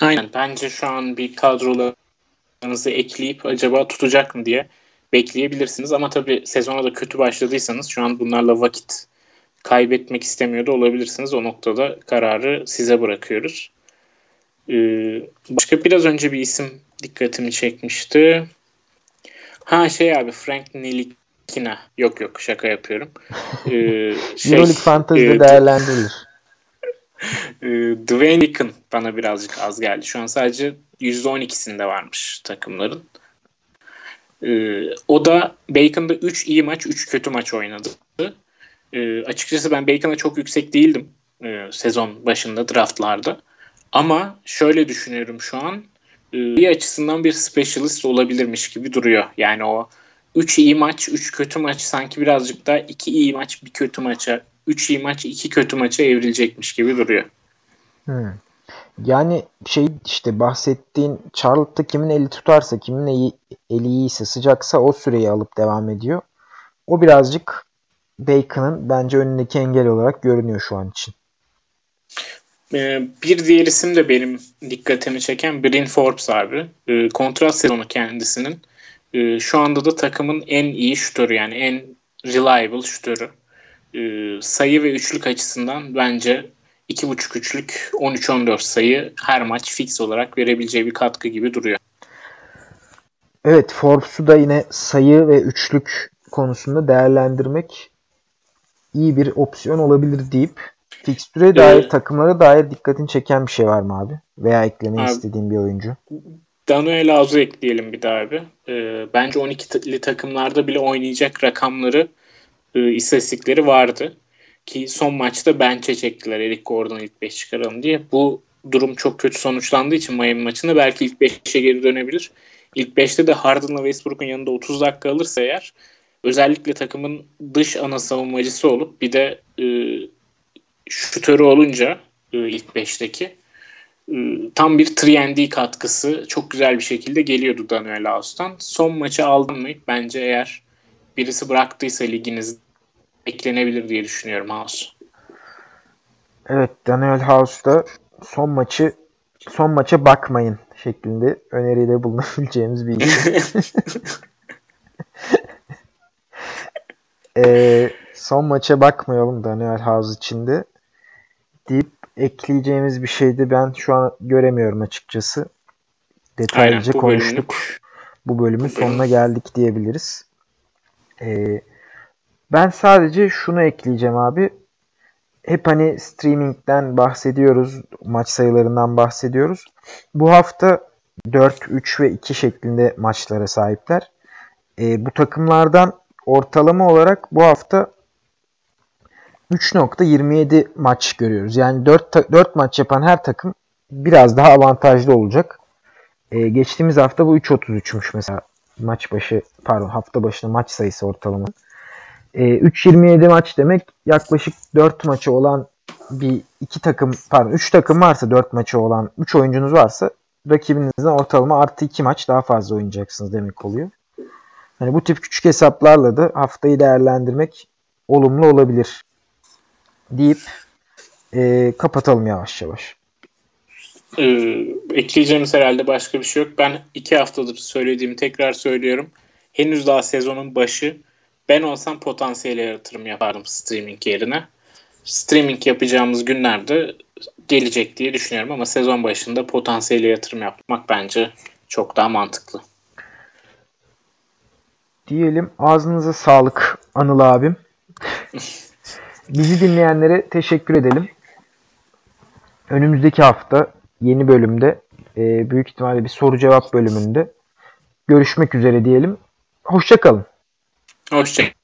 Aynen. Bence şu an bir kadrolarınızı ekleyip acaba tutacak mı diye bekleyebilirsiniz. Ama tabii sezona da kötü başladıysanız şu an bunlarla vakit kaybetmek istemiyor da olabilirsiniz. O noktada kararı size bırakıyoruz. Ee, başka biraz önce bir isim dikkatimi çekmişti. Ha şey abi Frank Nilikina. Yok yok şaka yapıyorum. Ee, şey, Euroleague Fantasy'de e, değerlendirilir. e, Dwayne Deacon bana birazcık az geldi. Şu an sadece %12'sinde varmış takımların. Ee, o da Bacon'da 3 iyi maç, 3 kötü maç oynadı. Ee, açıkçası ben Bacon'a çok yüksek değildim e, sezon başında draftlarda. Ama şöyle düşünüyorum şu an iyi e, açısından bir specialist olabilirmiş gibi duruyor. Yani o 3 iyi maç, 3 kötü maç sanki birazcık daha 2 iyi maç, bir kötü maça, 3 iyi maç, 2 kötü maça evrilecekmiş gibi duruyor. Hmm. Yani şey işte bahsettiğin Charlotte'da kimin eli tutarsa, kimin eli, eli iyiyse, sıcaksa o süreyi alıp devam ediyor. O birazcık Bacon'ın bence önündeki engel olarak görünüyor şu an için. Ee, bir diğer isim de benim dikkatimi çeken Bryn Forbes abi. Ee, kontrat sezonu kendisinin. Ee, şu anda da takımın en iyi şutörü yani en reliable şutörü. Sayı ve üçlük açısından bence 2.5 üçlük 13-14 sayı her maç fix olarak verebileceği bir katkı gibi duruyor. Evet Forbes'u da yine sayı ve üçlük konusunda değerlendirmek iyi bir opsiyon olabilir deyip fikstüre dair ee, takımlara dair dikkatini çeken bir şey var mı abi? Veya eklemeyi istediğin bir oyuncu? Daniel Az'ı ekleyelim bir daha abi. Ee, bence 12'li takımlarda bile oynayacak rakamları e, istatistikleri vardı. Ki son maçta bench'e çektiler Eric Gordon'u ilk 5 çıkaralım diye. Bu durum çok kötü sonuçlandığı için Miami maçında belki ilk 5'e geri dönebilir. İlk 5'te de Harden'la Westbrook'un yanında 30 dakika alırsa eğer özellikle takımın dış ana savunmacısı olup bir de e, şutörü olunca e, ilk 5'teki e, tam bir 3 katkısı çok güzel bir şekilde geliyordu Daniel House'tan. Son maçı aldın mı? Bence eğer birisi bıraktıysa liginiz eklenebilir diye düşünüyorum House. Evet Daniel House'da son maçı son maça bakmayın şeklinde öneride bulunabileceğimiz bir ee, son maça bakmayalım Daniel House içinde deyip ekleyeceğimiz bir şeydi ben şu an göremiyorum açıkçası. Detaylıca Aynen, konuştuk. Bölümlük. Bu bölümün bu sonuna geldik diyebiliriz. Ee, ben sadece şunu ekleyeceğim abi. Hep hani streamingden bahsediyoruz, maç sayılarından bahsediyoruz. Bu hafta 4, 3 ve 2 şeklinde maçlara sahipler. E, bu takımlardan ortalama olarak bu hafta 3.27 maç görüyoruz. Yani 4, 4 maç yapan her takım biraz daha avantajlı olacak. Ee, geçtiğimiz hafta bu 3.33'müş mesela maç başı pardon hafta başına maç sayısı ortalama. Ee, 3.27 maç demek yaklaşık 4 maçı olan bir iki takım pardon 3 takım varsa 4 maçı olan 3 oyuncunuz varsa rakibinizden ortalama artı 2 maç daha fazla oynayacaksınız demek oluyor. Hani bu tip küçük hesaplarla da haftayı değerlendirmek olumlu olabilir deyip e, kapatalım yavaş yavaş. Ee, ekleyeceğimiz herhalde başka bir şey yok. Ben iki haftadır söylediğimi tekrar söylüyorum. Henüz daha sezonun başı. Ben olsam potansiyele yatırım yapardım streaming yerine. Streaming yapacağımız günlerde gelecek diye düşünüyorum ama sezon başında potansiyele yatırım yapmak bence çok daha mantıklı. Diyelim ağzınıza sağlık Anıl abim. Bizi dinleyenlere teşekkür edelim. Önümüzdeki hafta yeni bölümde e, büyük ihtimalle bir soru cevap bölümünde görüşmek üzere diyelim. Hoşçakalın. Hoşçakalın.